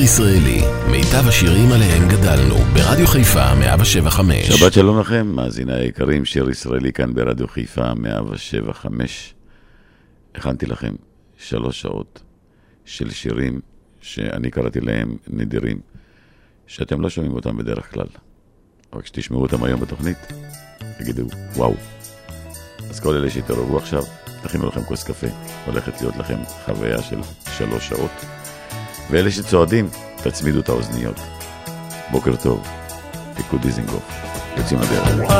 לשיר ישראלי, מיטב השירים עליהם גדלנו, ברדיו חיפה 175. שבת שלום לכם, מאזיני היקרים, שיר ישראלי כאן ברדיו חיפה 175. הכנתי לכם שלוש שעות של שירים שאני קראתי להם נדירים, שאתם לא שומעים אותם בדרך כלל. רק שתשמעו אותם היום בתוכנית, תגידו, וואו. אז כל אלה שהתערבו עכשיו, תכינו לכם כוס קפה, הולכת להיות לכם חוויה של שלוש שעות. ואלה שצועדים, תצמידו את האוזניות. בוקר טוב, פיקוד דיזינגוף, יוצאים לדרך.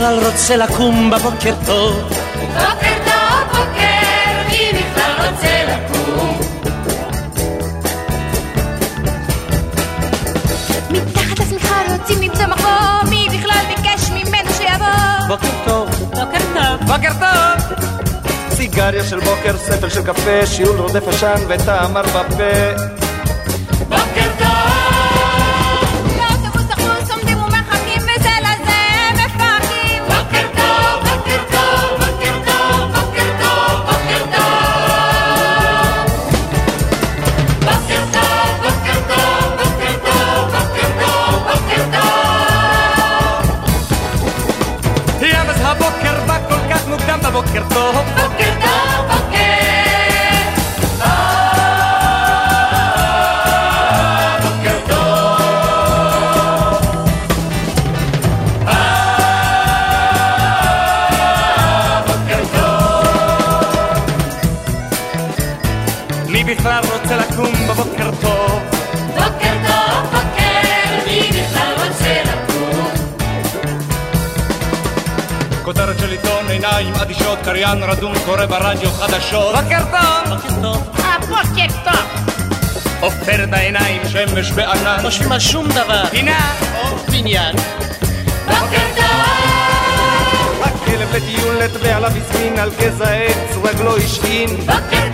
בכלל רוצה לקום בבוקר טוב? בוקר טוב, בוקר, מי בכלל רוצה לקום? מתחת לשמחה רוצים למצוא מקום, מי בכלל ביקש ממנו שיבוא? בוקר טוב, בוקר טוב, בוקר טוב. סיגריה של בוקר, ספר של קפה, שיעול רודף עשן וטעם בפה. קורא ברדיו חדשות. בוקר טוב, בוקר טוב. הבוקר טוב. עופר את העיניים, שמש בענן. חושבים על שום דבר. פינה או בניין. בוקר טוב. הכלב לטיול נטבע עליו הסמין על גזע עץ, רגלו השעין. בוקר בוקר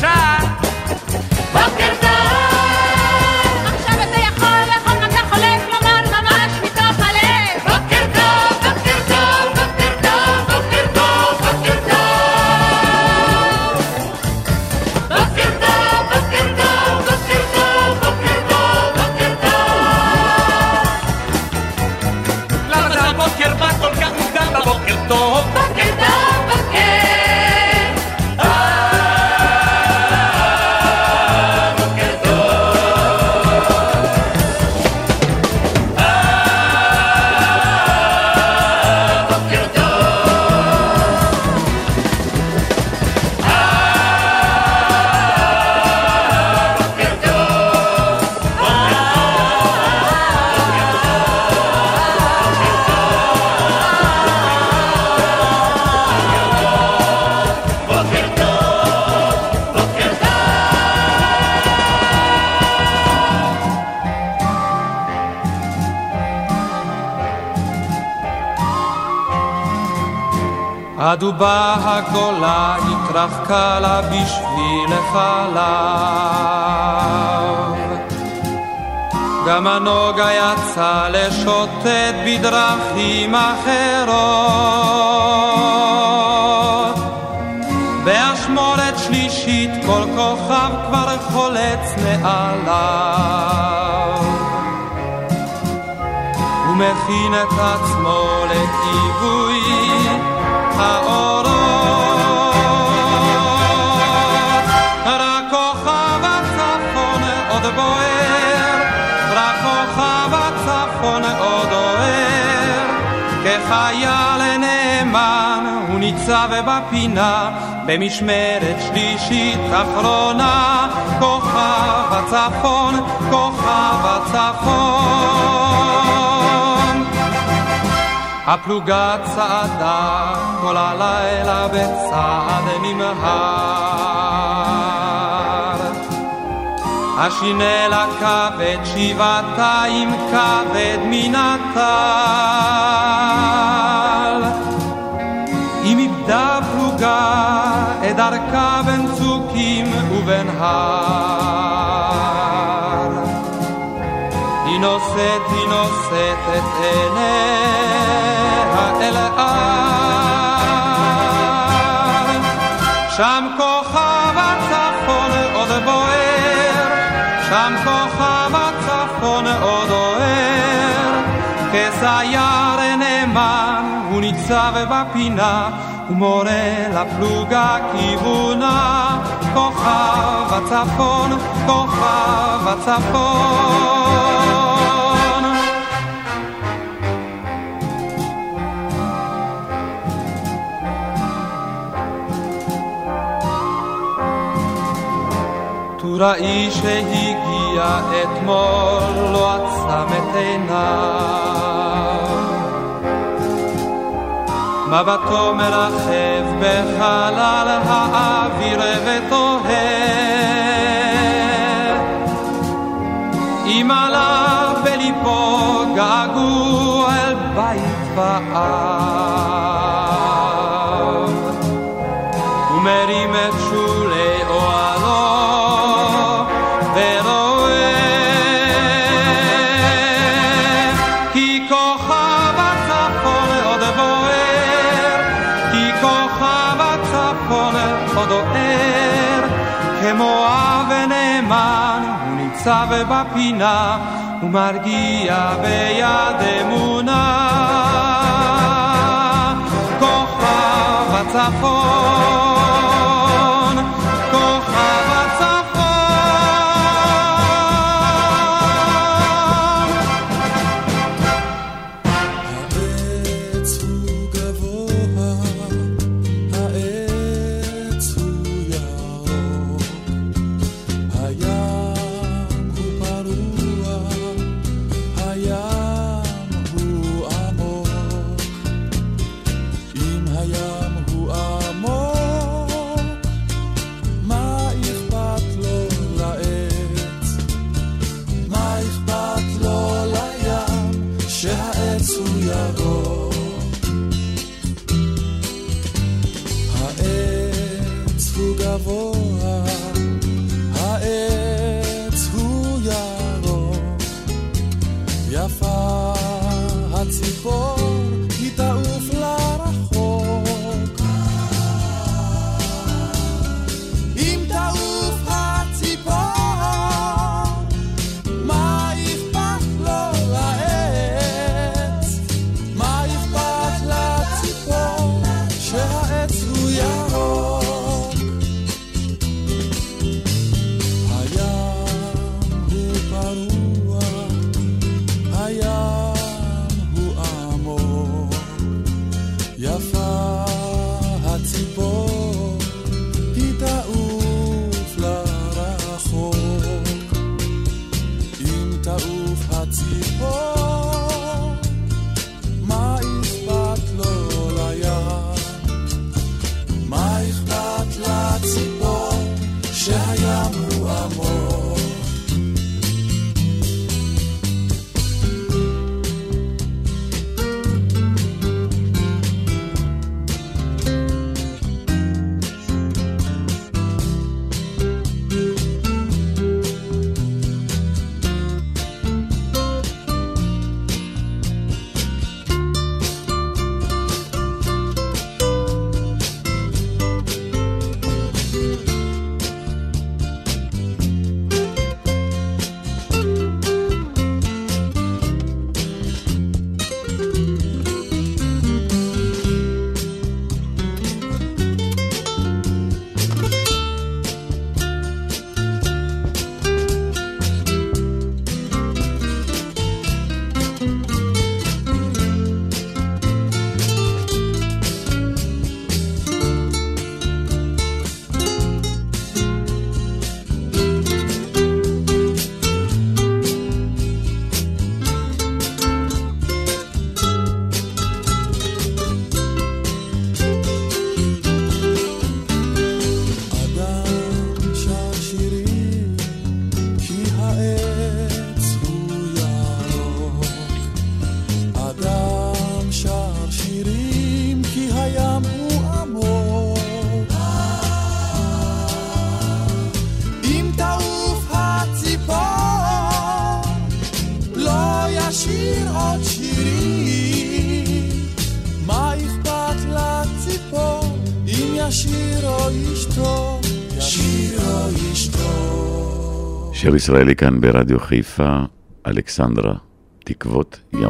regresar. הדובה הגדולה התרחקה לה בשביל החלב גם הנוגה יצא לשוטט בדרכים אחרות. באשמורת שלישית כל כוכב כבר חולץ מעליו. ומכין את עצמו לכיבוי האורות. רק כוכב הצפון עוד בוער, רק כוכב הצפון עוד עורר, כחייל נאמן הוא ניצב בפינה במשמרת שלישית אחרונה, כוכב הצפון, כוכב הצפון. הפלוגה צעדה כל הלילה בצעד נמהר. השינל הכבד שבעתיים כבד מן הטל. אם איבדה פלוגה את דרכה בין צוקים ובין הר. היא נושאת, היא נושאת את עיניה שם כוכב הצפון עוד בוער, שם כוכב הצפון עוד אוהר, כסייר נאמן הוא ניצב בפינה ומורה לפלוגה כיוונה, כוכב הצפון, כוכב הצפון. טוראי שהגיע אתמול לא עצם את עיניו מבטו מרחב בחלל האוויר ותוהה אם עליו בליבו געגוע אל בית ואב ומרים את שולי עוד ער כמו אב נאמן הוא ניצב בפינה ומרגיע ביד אמונה. כוכב הצפון Oh. שיר ישראלי כאן ברדיו חיפה, אלכסנדרה, תקוות. אני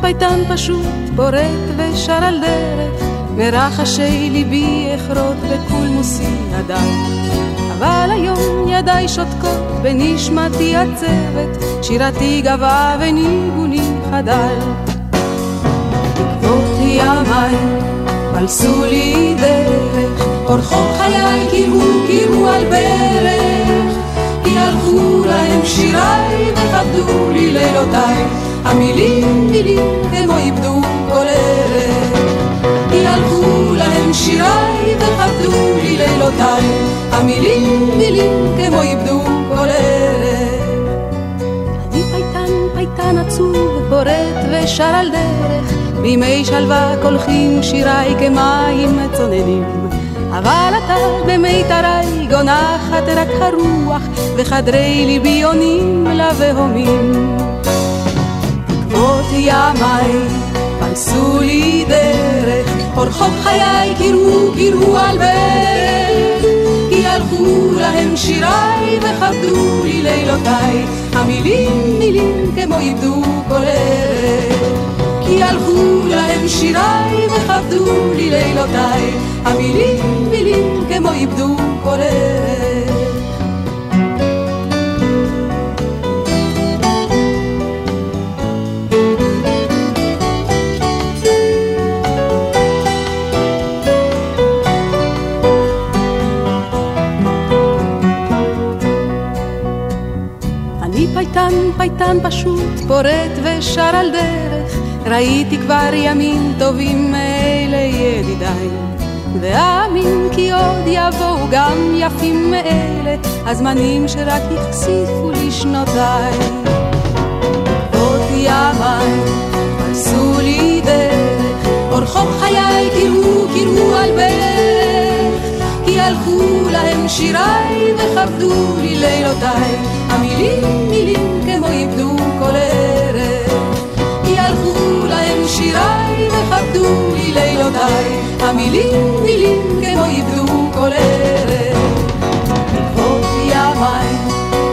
פייטן, פשוט, פורט ושר על דרך, מרחשי ליבי אחרות בקולמוסי ידיי. אבל היום ידיי שותקות בנשמתי עצבת, שירתי גבה וניגוני חדל. תקוות ימיי פלסו לי דרך, אורחות חיי קירו קירו על ברך, כי הלכו להם שיריי וכבדו לי לילותיי, המילים מילים כמו איבדו כל ערך. שיריי וכבדו לי לילותיי, המילים מילים כמו איבדו כל ערך. אני פייטן, פייטן עצוב, פורט ושר על דרך, בימי שלווה קולחים שיריי כמים צוננים. אבל עתה במיתריי גונחת רק הרוח, וחדרי ליבי עונים לבהומים. תקוות ימיי פלסו לי דרך, אורחות חיי קירו קירו על ברך, כי הלכו להם שיריי וכבדו לי לילותיי, המילים מילים כמו איבדו כל ערך. כי הלכו להם שיריי וכבדו לי לילותיי, המילים מילים כמו איבדו כל ערך. פייטן, פשוט, פורט ושר על דרך, ראיתי כבר ימים טובים מאלה ידידיי. ואאמין כי עוד יבואו גם יפים מאלה, הזמנים שרק החשיפו לי שנותיי. עוד ימיי פלסו לי דרך, אורחות חיי קירו קירו על ברך, הלכו להם שיריי וכבדו לי לילותיי, המילים מילים כמו איבדו כל. כי הלכו להם שיריי וכבדו לי לילותיי, המילים מילים כמו איבדו כל ערך. תקוות ימיי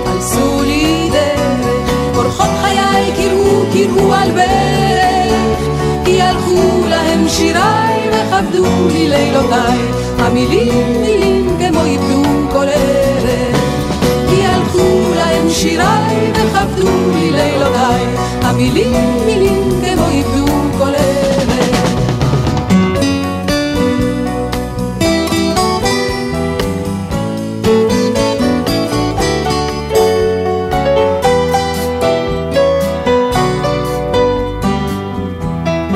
פלסו לי דרך, אורחות חיי קירו קירו על ברך, כי הלכו להם שיריי וכבדו לי לילותיי, המילים מילים כמו איבדו כל ערך. כי הלכו להם שיריי וכבדו לי לילותיי, המילים מילים כמו איבדו כל.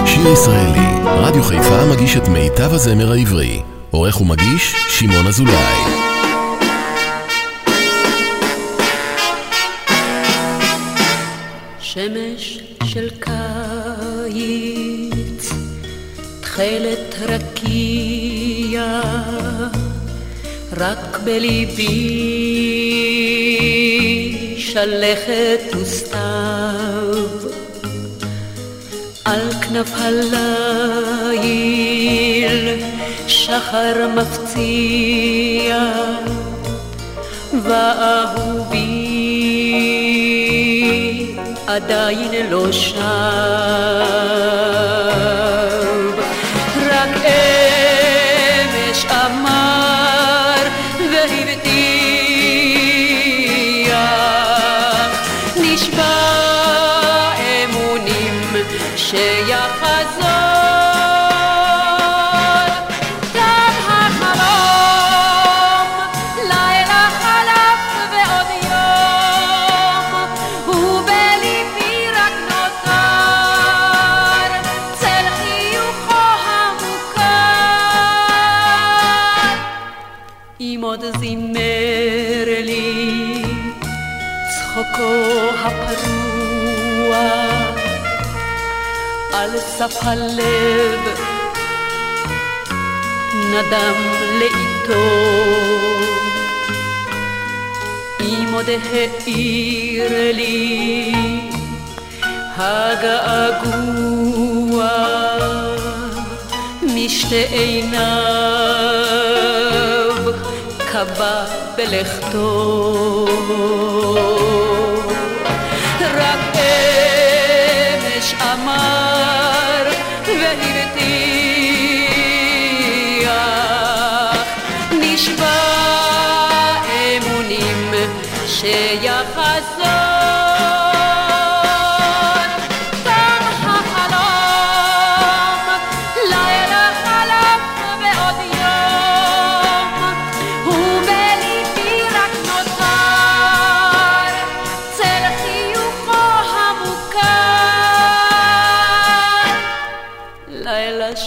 שיר ישראלי, רדיו חיפה מגיש את מיטב הזמר העברי. עורך ומגיש, שמעון אזולאי. שמש של קיץ, תכלת רקיע, רק בליבי שלכת וסתיו, על כנף הליל שחר מפציע, ואהובי עדיין לא שב. סף הלב נדם לאיתו אם עוד העיר לי הגעגוע משתי עיניו קבע בלכתו רק אמש אמר והבטיח נשבע אמונים שיחזור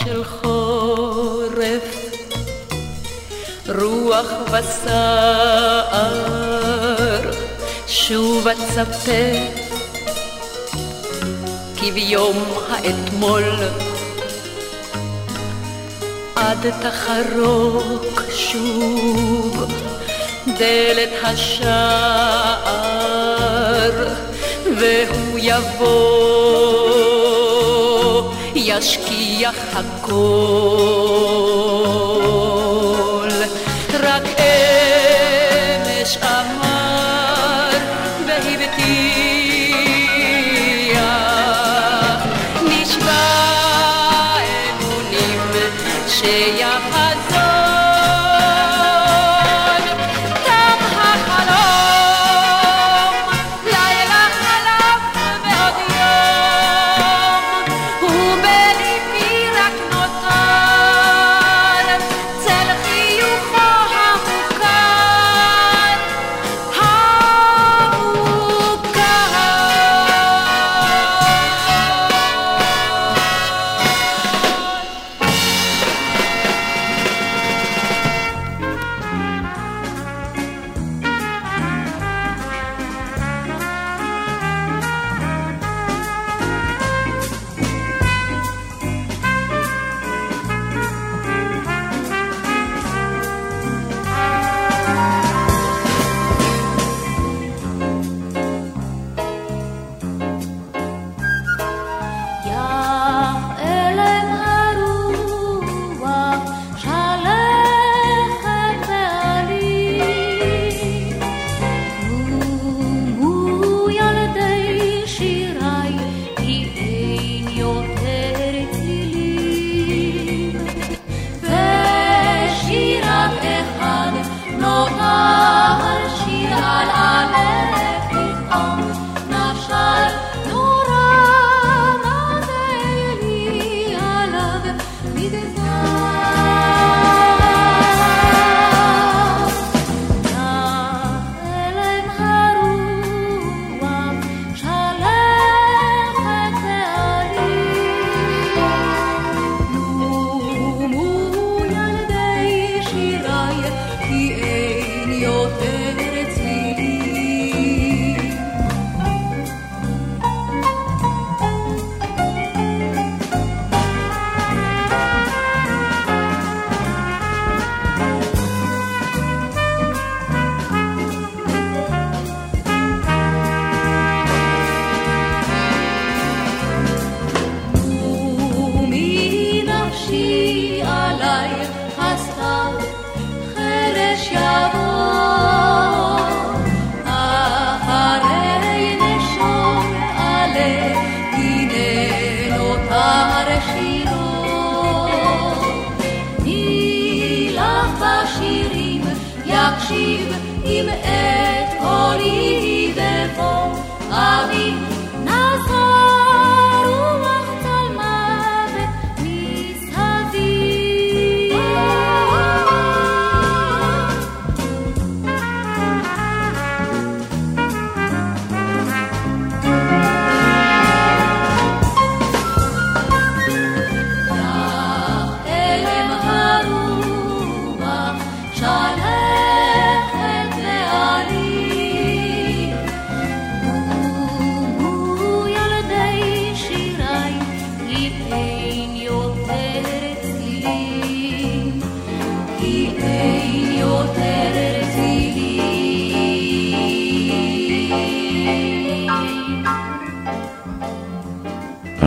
של חורף רוח וסער שוב אצפה. כי ביום האתמול עד תחרוק שוב דלת השער והוא יבוא ישכיח הכל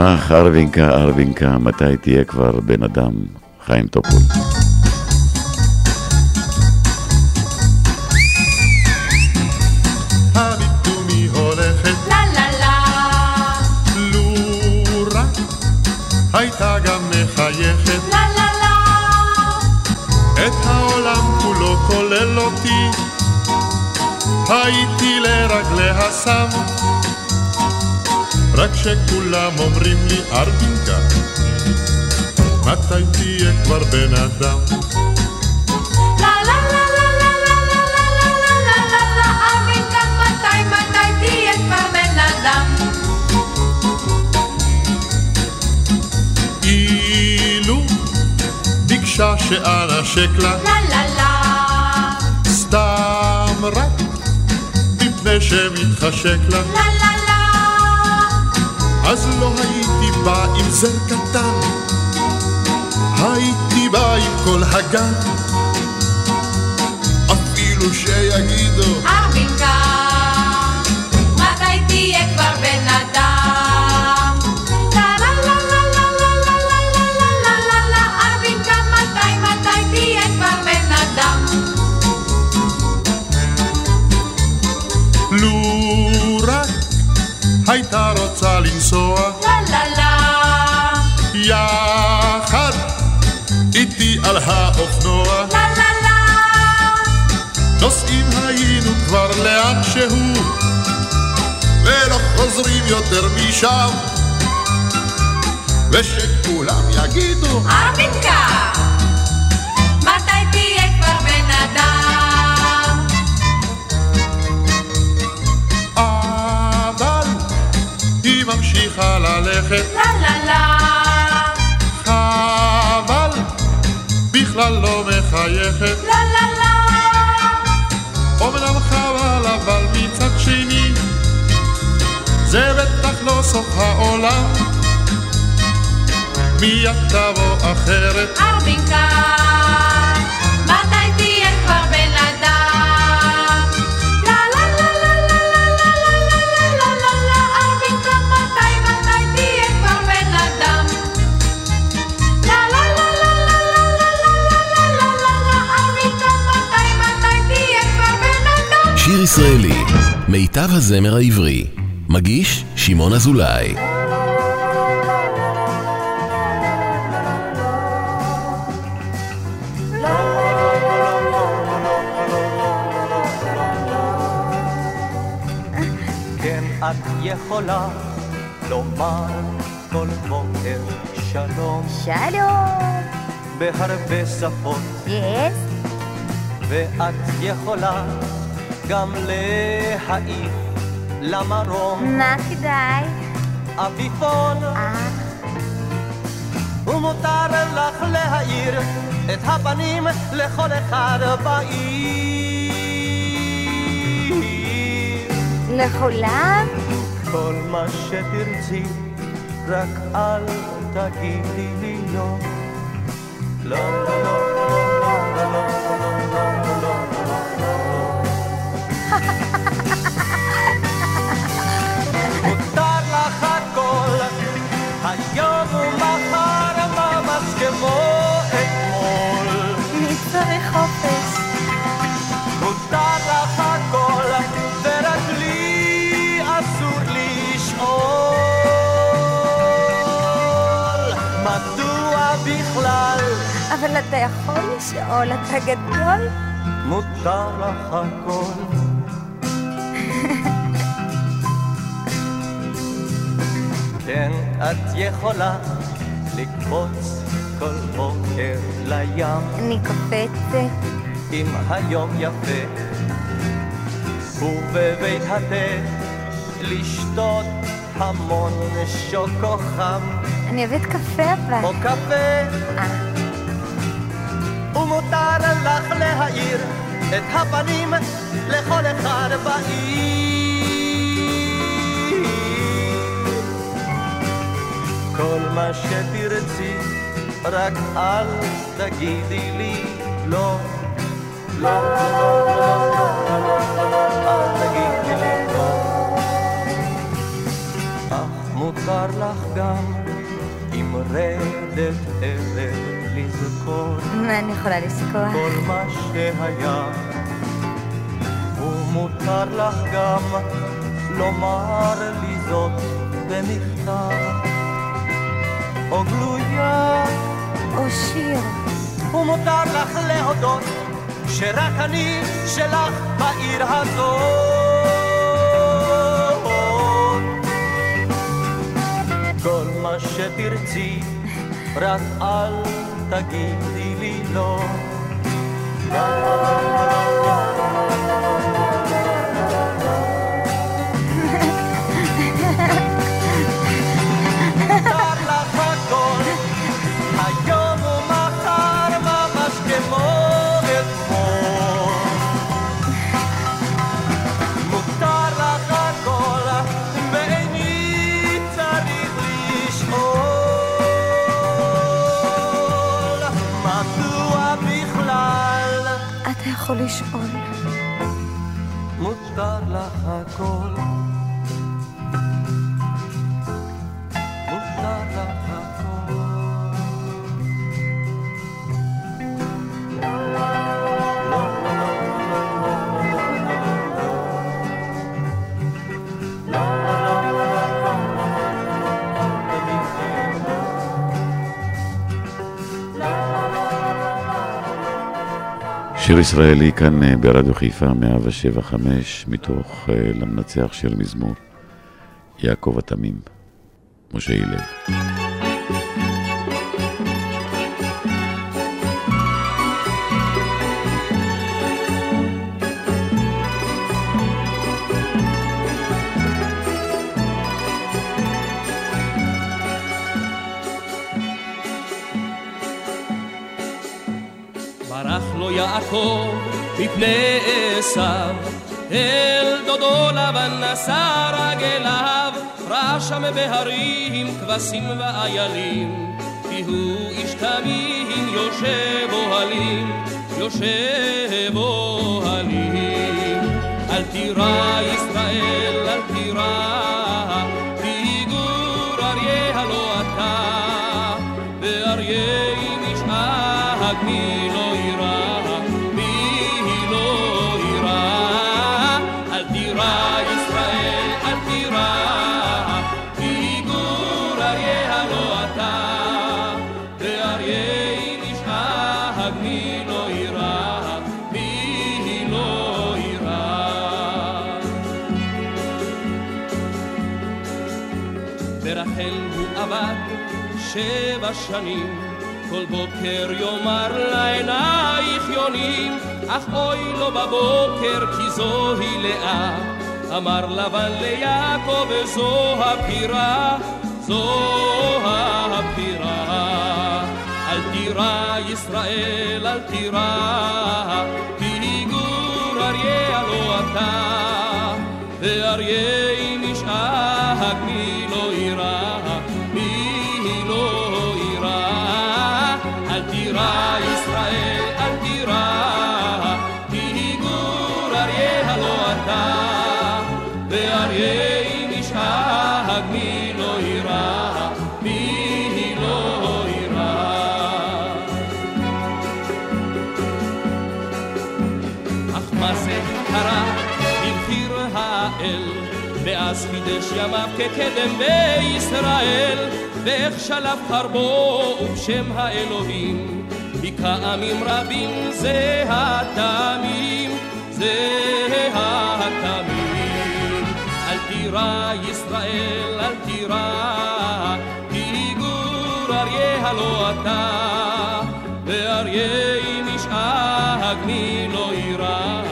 אך, ארבינקה, ארבינקה, מתי תהיה כבר בן אדם? חיים טופול. שכולם אומרים לי ארבינקה, מתי תהיה כבר בן אדם? אישה שאנשק לה לה לה לה סתם רק מפני שמתחשק לה לה לה אז לא הייתי בא עם זר קטן. הייתי בא עם כל הגן על האופנוע לה לה לה. נוסעים היינו כבר לאן שהוא ולא חוזרים יותר משם. ושכולם יגידו ארבינקה מתי תהיה כבר בן אדם? אבל היא ממשיכה ללכת. לה לה לה בכלל לא מחייכת. לה לה לה. אומנם חבל אבל מצד שני זה בטח לא סוף העולם. מיד תבוא אחרת? ארבינקה ישראלי, מיטב הזמר העברי. מגיש שמעון אזולאי. כן, את יכולה לומר כל בוקר שלום. שלום. בהרבה שפות, יס ואת יכולה גם להעיף למרום מה כדאי? עפיפון, אה ומותר לך להאיר את הפנים לכל אחד בעיר. לכולם? כל מה שתרצי, רק אל תגידי לי לא. לא, לא, לא, לא, אתה יכול לשאול, אתה גדול? מותר לך הכל? כן, את יכולה לקפוץ כל בוקר לים. אני קופצת. אם היום יפה ובבית התה לשתות המון שוקו חם אני אוהבת קפה אבל. או קפה אה, ומותר לך להאיר את הפנים לכל אחד בעיר. כל מה שתרצי רק אל תגידי לי לא. לא, לא, לא, לא, לא, לא, לא, אל תגידי לי לא. אך מותר לך גם עם רדת ערב לזכור אני יכולה לזכור? כל מה שהיה. ומותר לך גם לומר לי זאת במכתב. או גלויה. או שיר. ומותר לך להודות שרק אני שלך בעיר הזאת. כל מה שתרצי רק אל תגידי לי לא שיר ישראלי כאן אה, ברדיו חיפה 175 מתוך אה, למנצח שיר מזמור יעקב התמים, משה הלל. יעקב מפני עשיו, אל דודו לבן נשא רגליו, ראה שם בהרים כבשים ואיילים, כי הוא איש תמים יושב אוהלים, יושב אוהלים. אל תירא ישראל, שנים, כל בוקר יאמר לעינייך יונים, אך אוי לו בבוקר כי זוהי לאה. אמר לבן ליעקב זו הפירה, זו הפירה. אל תירא ישראל, אל תירא, כי גור אריה הלא אתה, ואריה ימיו כקדם בישראל ואיך שלף חרבו ובשם האלוהים. היכה עמים רבים זה התמים זה התמים. אל תירא ישראל אל תירא כי גור אריה הלא אתה ואריה אם ישאג מי לא יירא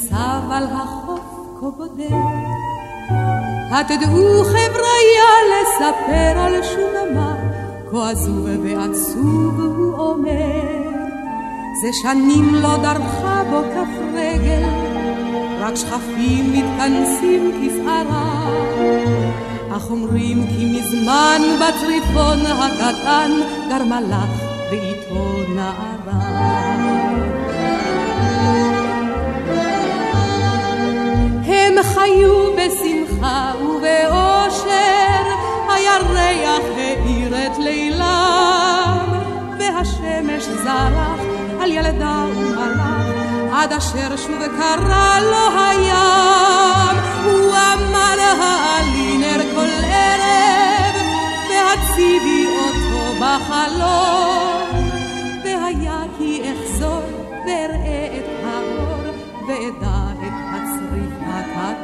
הניצב על החוף כה בודד. התדעו חבריה לספר על שוממה, כה עזוב ועצוב הוא אומר. זה שנים לא דרכה בו כף רגל, רק שכפים מתכנסים כפערה. אך אומרים כי מזמן בצריפון הקטן גרמה לך ואיתו נערה. חיו בשמחה ובאושר, הירח האיר את לילם, והשמש זרח על ילדה ומלאך, עד אשר שוב קרא לו הים, הוא אמר העלי נר כל ערב, והציבי אותו בחלום, והיה כי אחזור ואראה את האור, ואדע את הצריף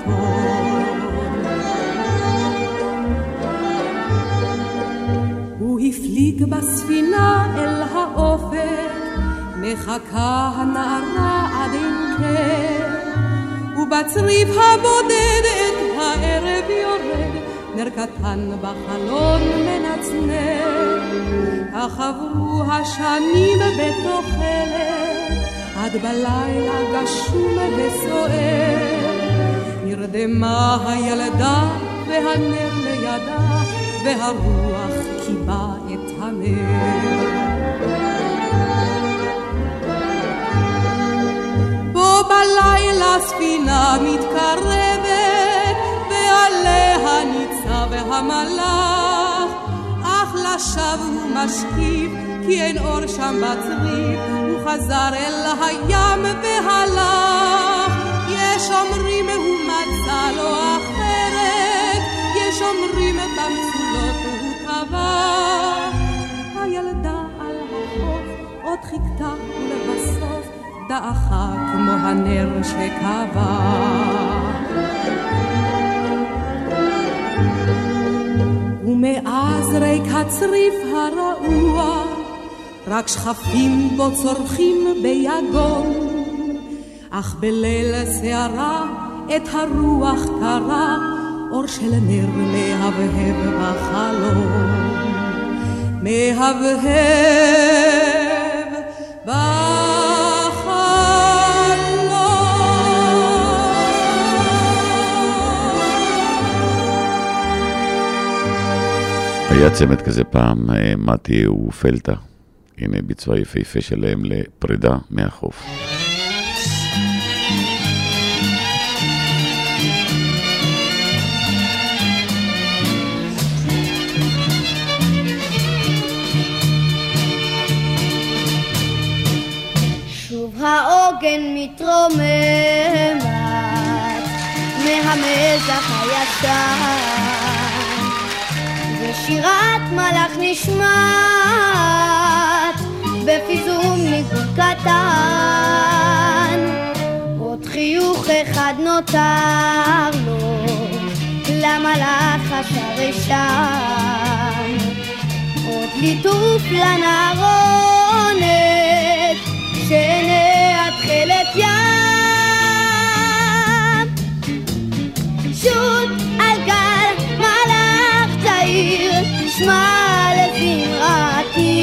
הכתום. הוא הפליג בספינה אל האופק, מחכה הנערה עד אין קר, ובצריף הבודד את הערב יורד, נר קטן בחלון מנצנר. כך עברו השנים בתוחלת, עד בלילה גשום וסוער. נרדמה הילדה והנר לידה, והרוח קיבה את הנר. בו בלילה ספינה מתקרבת, ועליה ניצב המלאך, אך לשווא הוא משקיף, כי אין אור שם בצריף, הוא חזר אל הים והלך. יש אומרים אחרת, יש אומרים במצולות הוא טבח. הילדה על החוף עוד חיכתה ולבסוף דעכה כמו הנר שכבה. ומאז ריק הצריף הרעוע, רק שכפים בו צורכים ביגון. אך בליל סערה את הרוח קרה, אור של נר מהבהב בחלום. מהבהב היה צמד כזה פעם, אה, מתי ופלטה. הנה ביצוע יפהפה שלהם לפרידה מהחוף. העוגן מתרוממת מהמזח הישן. ושירת מלאך נשמעת בפיזום ניגון קטן. עוד חיוך אחד נותר לו למלאך אשר ישן. עוד ליטוף לנערונת שעיניה תכלת ים. שוט על גל מלאך צעיר שמע לזמרתי.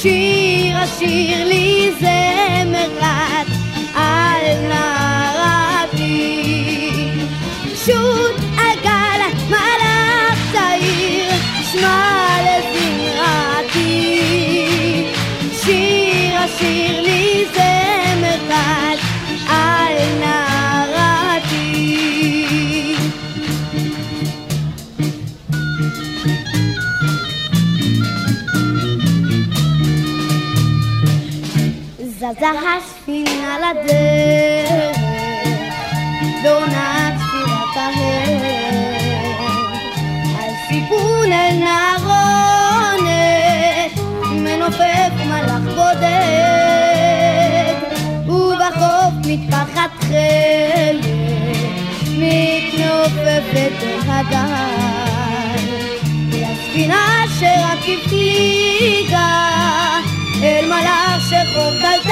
שיר השיר לי זמר רץ על נערתי. שוט על גל מלאך צעיר שמע זזה הספינה לדרך בעונת ספירת ההר. על סיפון אל נערונת מנופף מלאך בודד ובחוף מטפחת חלק מתנופפת אל הגל והספינה שרק הפליגה שחור דלדל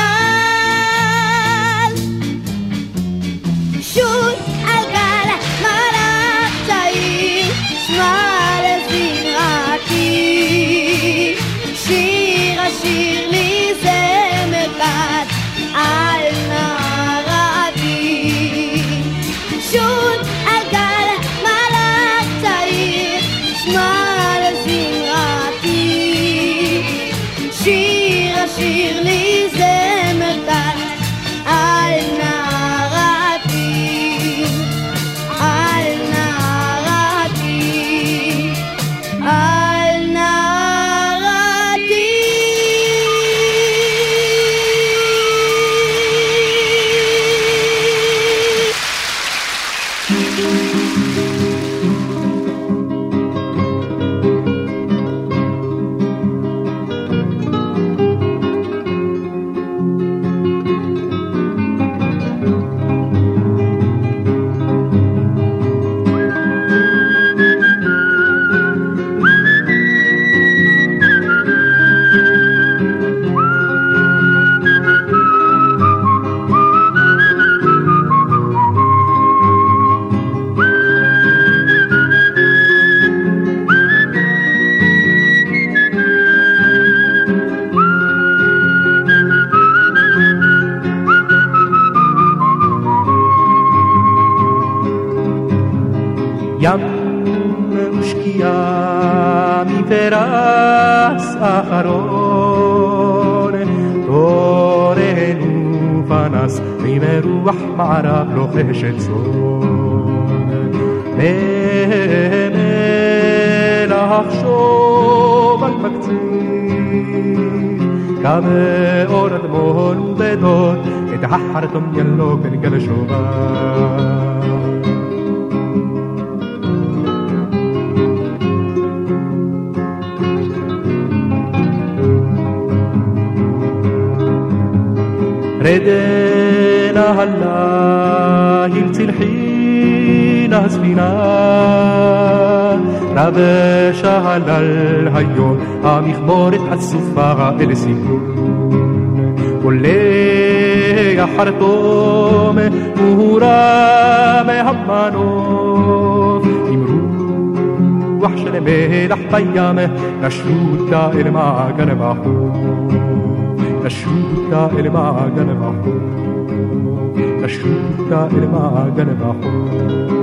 מערב לוחשת צאן לחשוב על מקציב כמאור אדמון ובדוד את החרטום ילוק בין גל שובל ردنا هلا הספינה. רבי שלל היום, המכבורת הסופה אל סיפור. עולה החרטום, והורה מהמנוף. עם רוח של מלח בים, נשרו אותה אל מעגן בחור. נשרו אותה אל מעגן בחור. نشوف دائر ما جنبه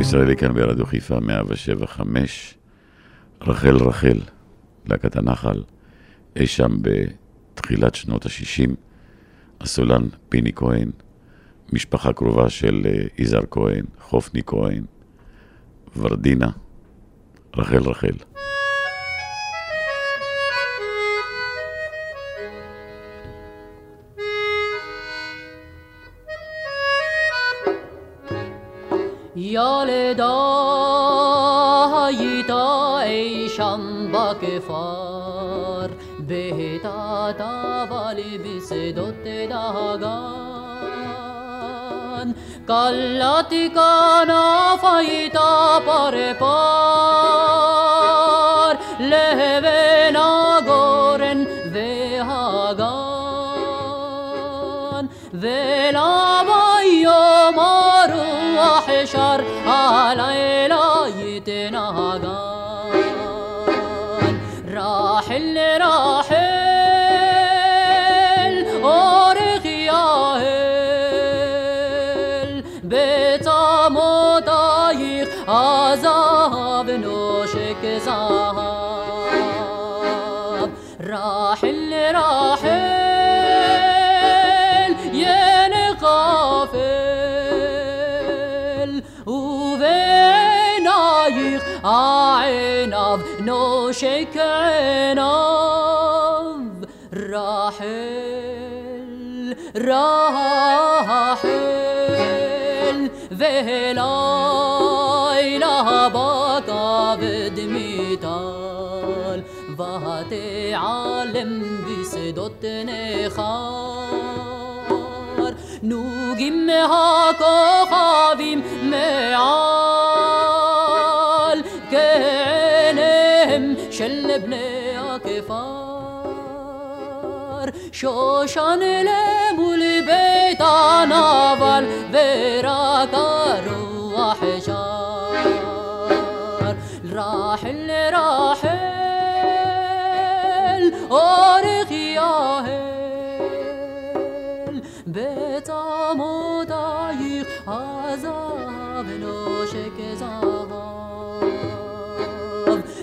ישראלי כאן ברדיו חיפה 175, רחל רחל, להקת הנחל, אי שם בתחילת שנות ה-60, הסולן פיני כהן, משפחה קרובה של אה, יזהר כהן, חופני כהן, ורדינה, רחל רחל. ילדה הייתה אי שם בכפר, בהיטתה אבל בשדות דגן. קלעתי כנף הייתה פרפר, لو شيك نظ راحل راحل ذهلاي لها باقى بدمي تال فهتي عالم بسدوتني خار نوجم هاكو خابيم معال שושן למול בית הנבל, ורק הרוח שר. רחל רחל, אורך יהל, בצמותייך הזהב נושק זהב.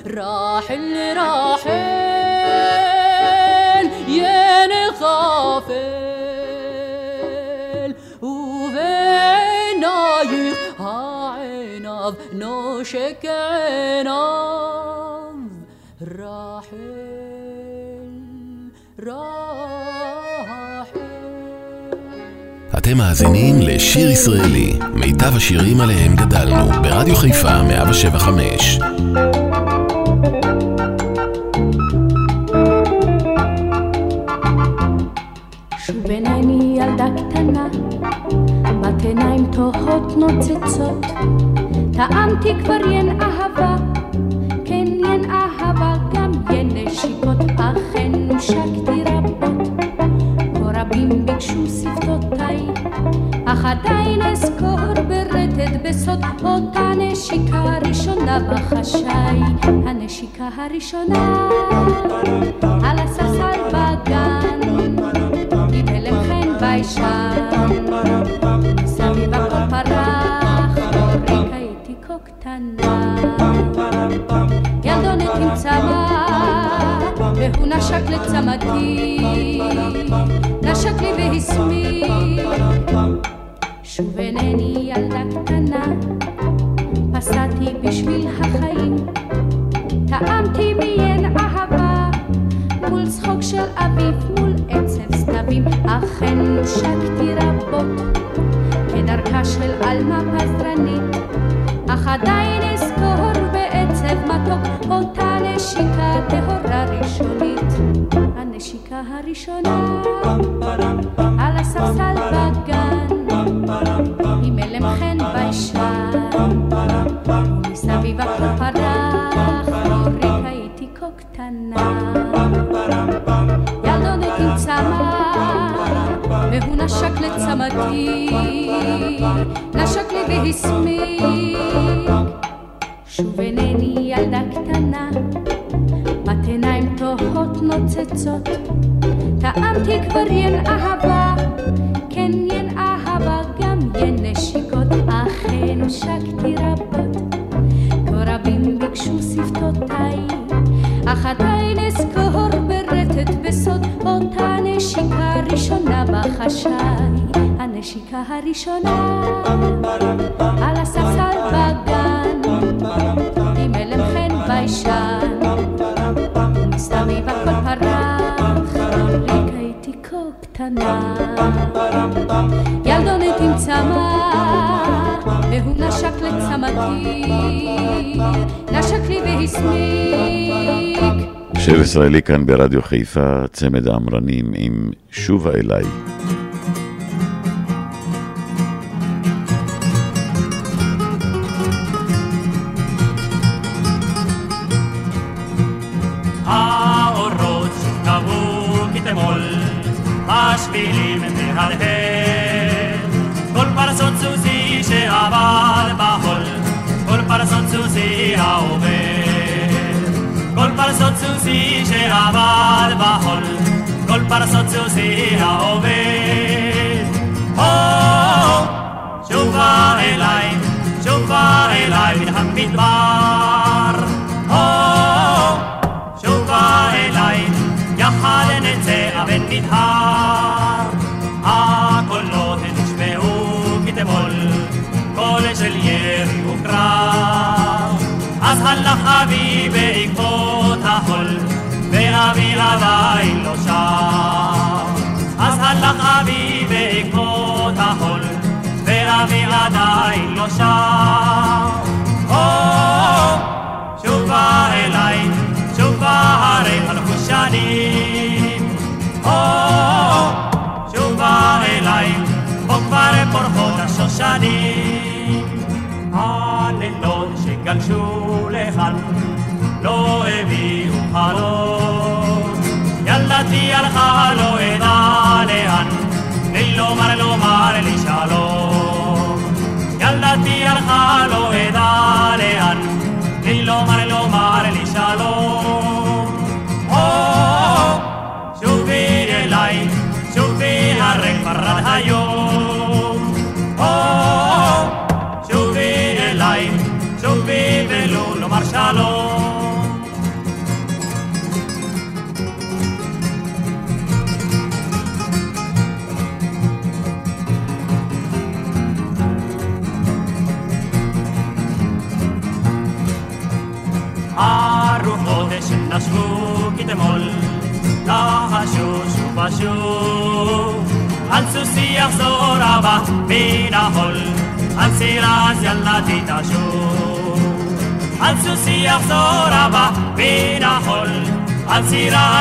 רחל רחל, ינחפל, ובעינייך העיניו נושק עיניו. רחל. אתם מאזינים לשיר ישראלי, מיטב השירים עליהם גדלנו, ברדיו חיפה 175. טעמתי כבר ין אהבה, כן ין אהבה, גם ין נשיקות, אכן נושקתי רבות. כה רבים ביקשו שפתותיי, אך עדיין אזכור ברטט בסוד אותה נשיקה ראשונה בחשאי, הנשיקה הראשונה על הספסל בגן, נשק לי והסמיק. שוב אינני ילדה קטנה, בת עיניים תוהות נוצצות, טעמתי כבר ין אהבה, הנשיקה הראשונה על הספסל בגן, עם הלם חן ביישן, מסביב הכל פרח, אורית הייתי כה קטנה, ילדונת עם צמא, והוא נשק לצמתי, נשק לי והסמיק. שיר ישראלי כאן ברדיו חיפה, צמד האמרנים עם שובה אליי. הלך אבי בעקבות החול, ואבי עדיין לא שם. הו, שובה אליי, שובה הרי חלפו שנים. הו, שובה אליי, פה כבר פורחות השושנים. הלילות שגלשו לכאן, לא הביאו חלום. ילדתי הלכה לא אדע לאן, תני לומר לומר לי שלום. ילדתי הלכה לא אדע לאן, תני לומר לומר לי שלום. שובי אליי, שובי הרי כבר היום. הרוחות שנשבו כתמול, לחשו שוב ושוב. על סוסי יחזור הבא מן החול, על סירה אז ילדתי תשוב. על סוסי יחזור הבא מן החול, על סירה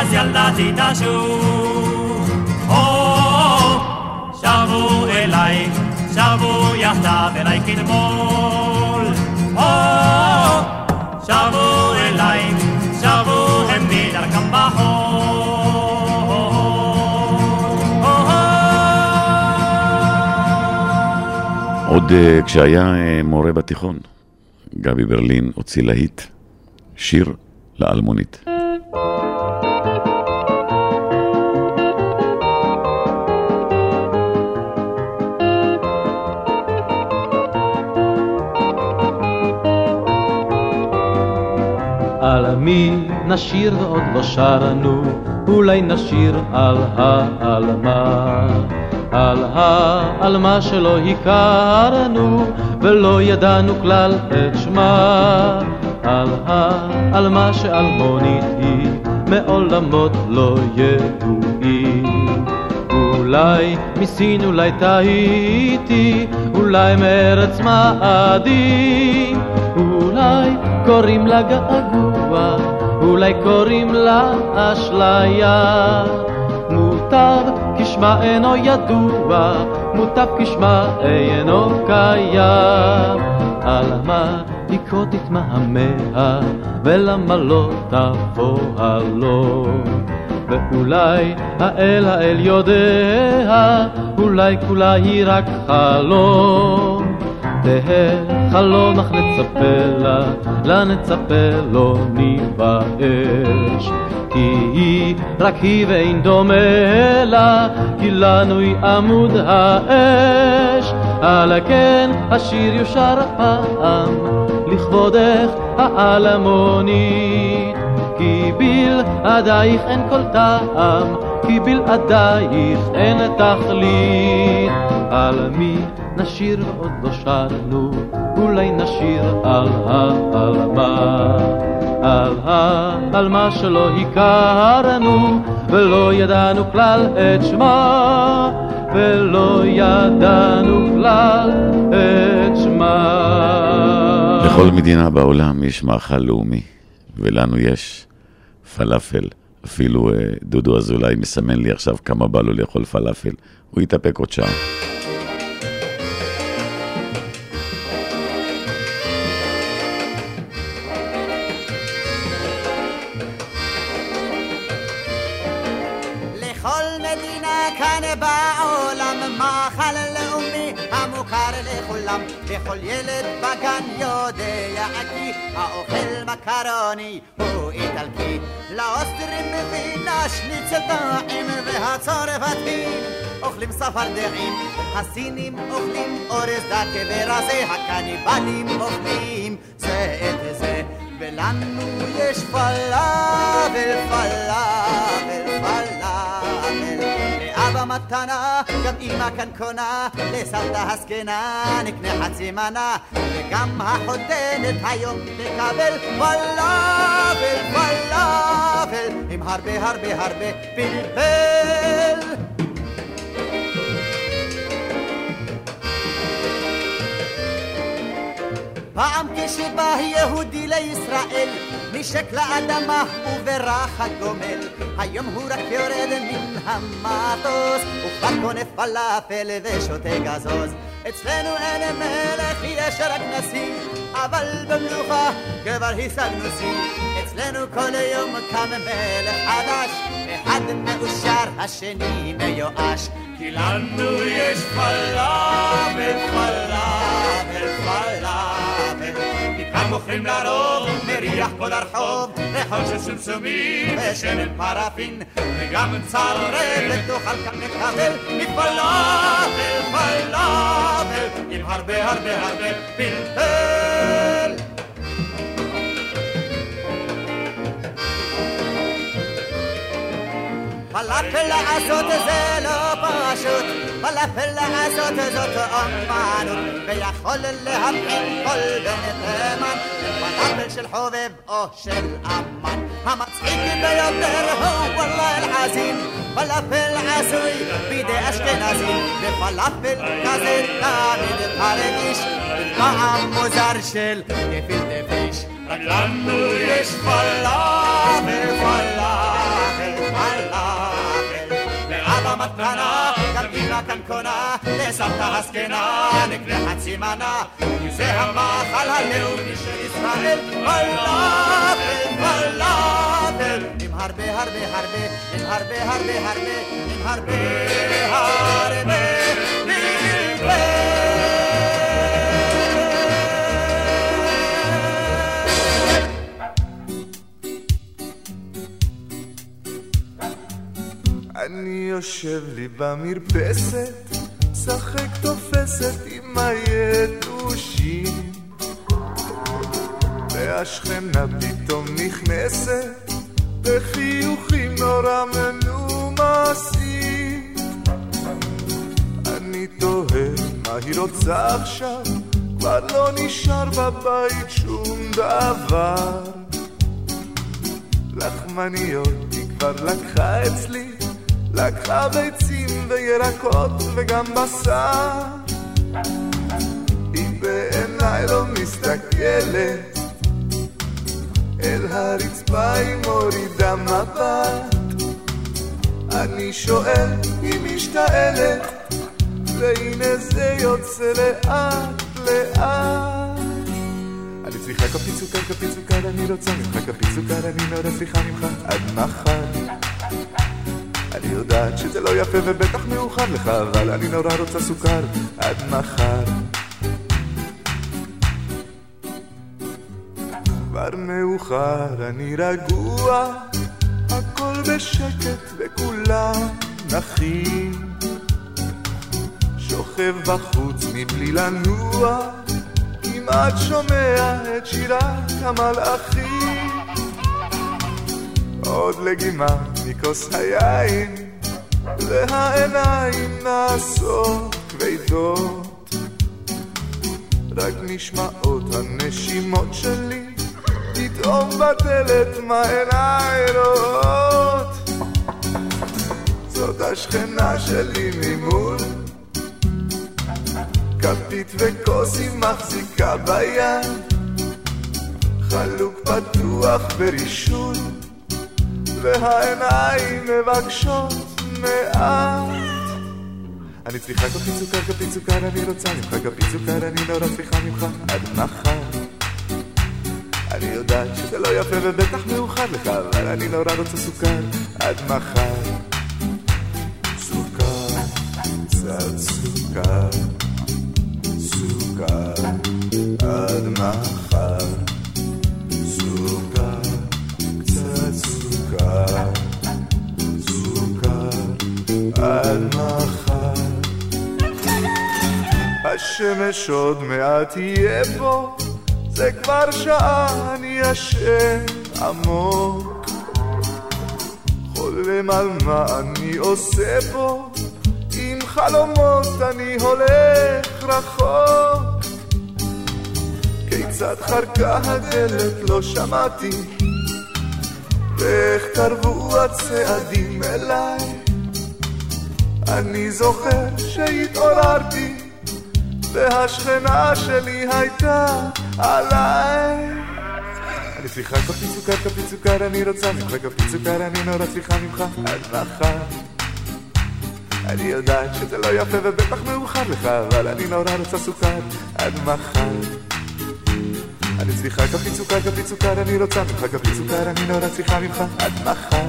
עוד אה, כשהיה אה, מורה בתיכון, גבי ברלין הוציא להיט, שיר לאלמונית. על מי נשיר ועוד לא שרנו, אולי נשיר על העלמה. על העלמה שלא הכרנו, ולא ידענו כלל את שמה. על העלמה שאלמונית היא, מעולמות לא ידועים. אולי מסין, אולי טעיתי, אולי מארץ מאדים, אולי קוראים לה געגוע, אולי קוראים לה אשליה. מוטב כשמה אינו ידוע, מוטב כשמה אינו קיים. על מה לקרוא תתמהמה, ולמה לא תבוא הלום. ואולי האל האל יודע, אולי כולה היא רק חלום. תהא חלום אך נצפה לה, לה נצפה לא ניבאש. כי היא רק היא ואין דומה לה, כי לנו היא עמוד האש. על כן השיר יושר הפעם, לכבודך האלמונית. כי בלעדייך אין כל טעם, כי בלעדייך אין תכלית. על מי נשיר ועוד לא שרנו, אולי נשיר על העלמה. על העלמה שלא הכרנו, ולא ידענו כלל את שמה, ולא ידענו כלל את שמה. לכל מדינה בעולם יש מאכל לאומי, ולנו יש פלאפל. אפילו אה, דודו אזולאי מסמן לי עכשיו כמה בא לו לאכול פלאפל. הוא יתאפק עוד שעה. לכולם וכל ילד בגן יודע כי האוכל מקרוני הוא איטלקי. לאוסטרים מבינה שניצל טעים והצרפתים אוכלים צפרדעים הסינים אוכלים אורז דקה ורזה הקניבלים אוכלים. זה את זה ולנו יש פלאבל, פלאבל, פלאבל. מתנה, גם אמא כאן קונה, לסבתא הזקנה נקנה חצי מנה, וגם החותנת היום תקבל פלאבל, פלאבל, עם הרבה הרבה הרבה פלפל. פעם כשבא יהודי לישראל, נשק לאדמה וברח הגומל. היום הוא רק יורד מן המטוס, וכבר קונה פלאפל ושותה גזוז. אצלנו אין מלך, יש רק נשיא, אבל במלוכה כבר השגנו שיא. אצלנו כל יום קם מלך חדש, אחד מאושר, השני מיואש. כי לנו יש פלאפל, פלאפל, מכאן מוכרים לרוב, מריח כל הרחוב, ריחות של סומסומים ושמן פרפין, וגם צרבת תאכל כאן לקבל מפלאפל, פלאפל, עם הרבה הרבה הרבה פלפל. פלאפל לעשות זה לא פשוט, פלאפל לעשות זאת אומנות, ויכול להבחין כל בן תימן, פלאפל של חובב או של אמן. המצחיק ביותר הוא וואלה אל-עזים, פלאפל עשוי בידי אשכנזים, ופלאפל כזה תמיד הרגיש, טעם מוזר של גפילטע פיש. רק לנו יש פלאפל, פלאפל, פלאפל. לאבא מתנה, קונה, לסבתא הזקנה, נקנה חצי מנה. כי זה המאכל הלאומי של ישראל, פלאפל, פלאפל. עם הרבה הרבה הרבה, עם הרבה הרבה הרבה, עם הרבה הרבה אני יושב לי במרפסת, משחק תופסת עם היתושים. והשכנה פתאום נכנסת, בחיוכים נורא מנומסים. אני תוהה מה היא רוצה עכשיו, כבר לא נשאר בבית שום דבר. לחמניות היא כבר לקחה אצלי, לקחה ביצים וירקות וגם בשר. היא בעיניי לא מסתכלת, אל הרצפה היא מורידה מבט. אני שואל אם משתעלת, והנה זה יוצא לאט לאט. אני צריכה כפית סוכר, כפית סוכר, אני רוצה ממך כפית סוכר, אני מאוד צריכה ממך עד מחר. אני יודעת שזה לא יפה ובטח מאוחר לך, אבל אני נורא רוצה סוכר עד מחר. כבר מאוחר, אני רגוע, הכל בשקט וכולם נחים. שוכב בחוץ מבלי לנוע, כמעט שומע את שירת המלאכים. עוד לגימה מכוס היין, והעיניים נעשות כבדות. רק נשמעות הנשימות שלי, פתאום בדלת מה עיניי רואות. זאת השכנה שלי ממול, כפית וכוס היא מחזיקה ביד, חלוק פתוח ברישול, והעיניים מבקשות מעט. אני צריכה כפית סוכר, כפית סוכר, אני רוצה ממך כפית סוכר, אני נורא צריכה ממך עד מחר. אני יודעת שזה לא יפה ובטח מאוחר לך, אבל אני נורא רוצה סוכר עד מחר. סוכר, קצת סוכר, סוכר עד מחר. סוכר, עד מחר. השמש עוד מעט תהיה פה, זה כבר שעה אני ישן עמוק. חולם על מה אני עושה פה, עם חלומות אני הולך רחוק. כיצד חרקה הדלת לא שמעתי, ואיך קרבו הצעדים אליי. אני זוכר שהתעוררתי, והשכנה שלי הייתה עליי. אני צריכה כפית סוכר, כפית סוכר, אני רוצה ממך כפית סוכר, אני נורא צריכה ממך עד מחר. אני יודעת שזה לא יפה ובטח מאוחר לך, אבל אני נורא רוצה סוכר עד מחר. אני צריכה כפית סוכר, כפית סוכר, אני לא רוצה ממך כפית סוכר, אני לא נורא צריכה ממך עד מחר.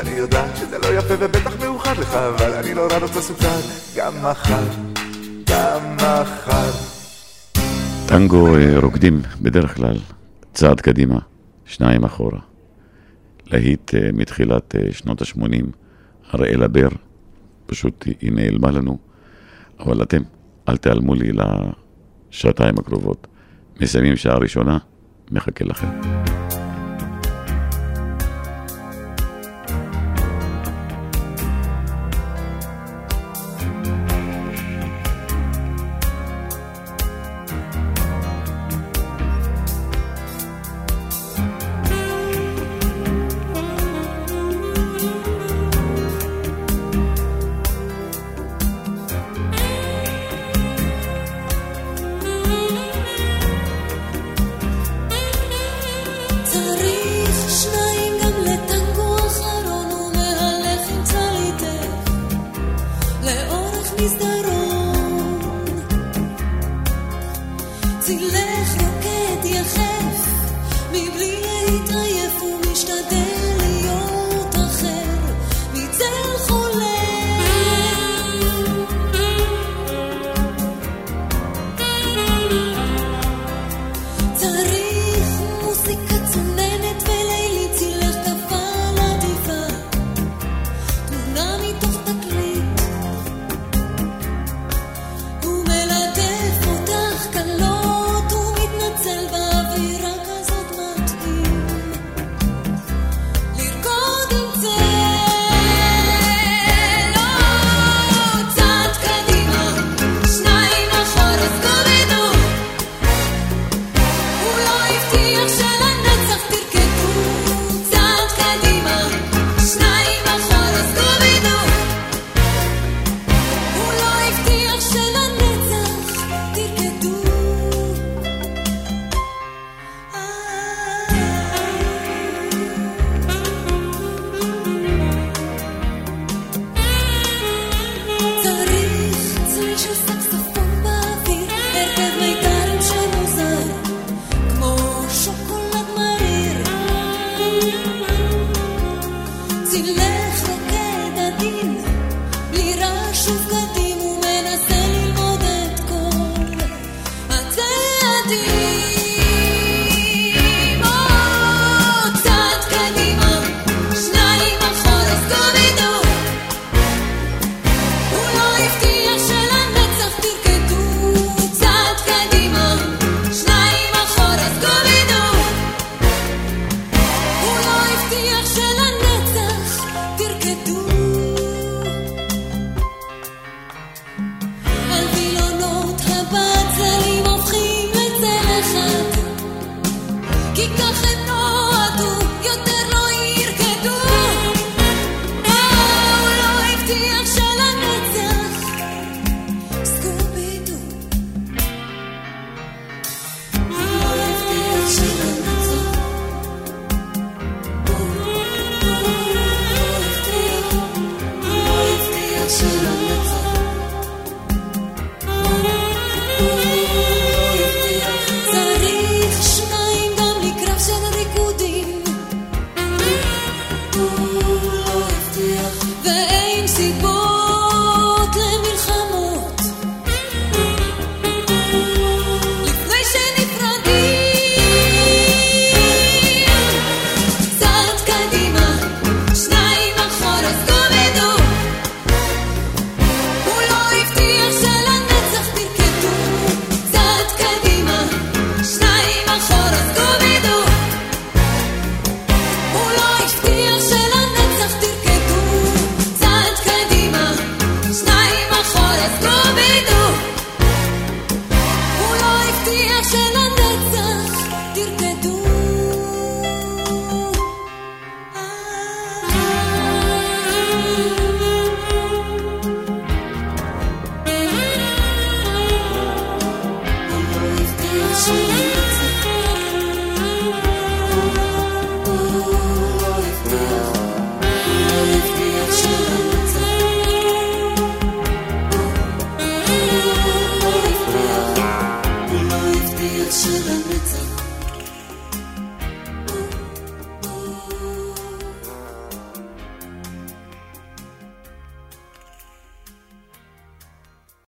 אני יודעת שזה לא יפה ובטח מאוחר לך, אבל אני לא נורא רוצה סוכר, גם מחר, גם מחר. טנגו אה, רוקדים בדרך כלל צעד קדימה, שניים אחורה. להיט אה, מתחילת אה, שנות ה-80, הראל אבר, פשוט היא נעלמה לנו, אבל אתם, אל תיעלמו לי לשעתיים הקרובות. מסיימים שעה ראשונה, מחכה לכם. מתעייף ומשתדל.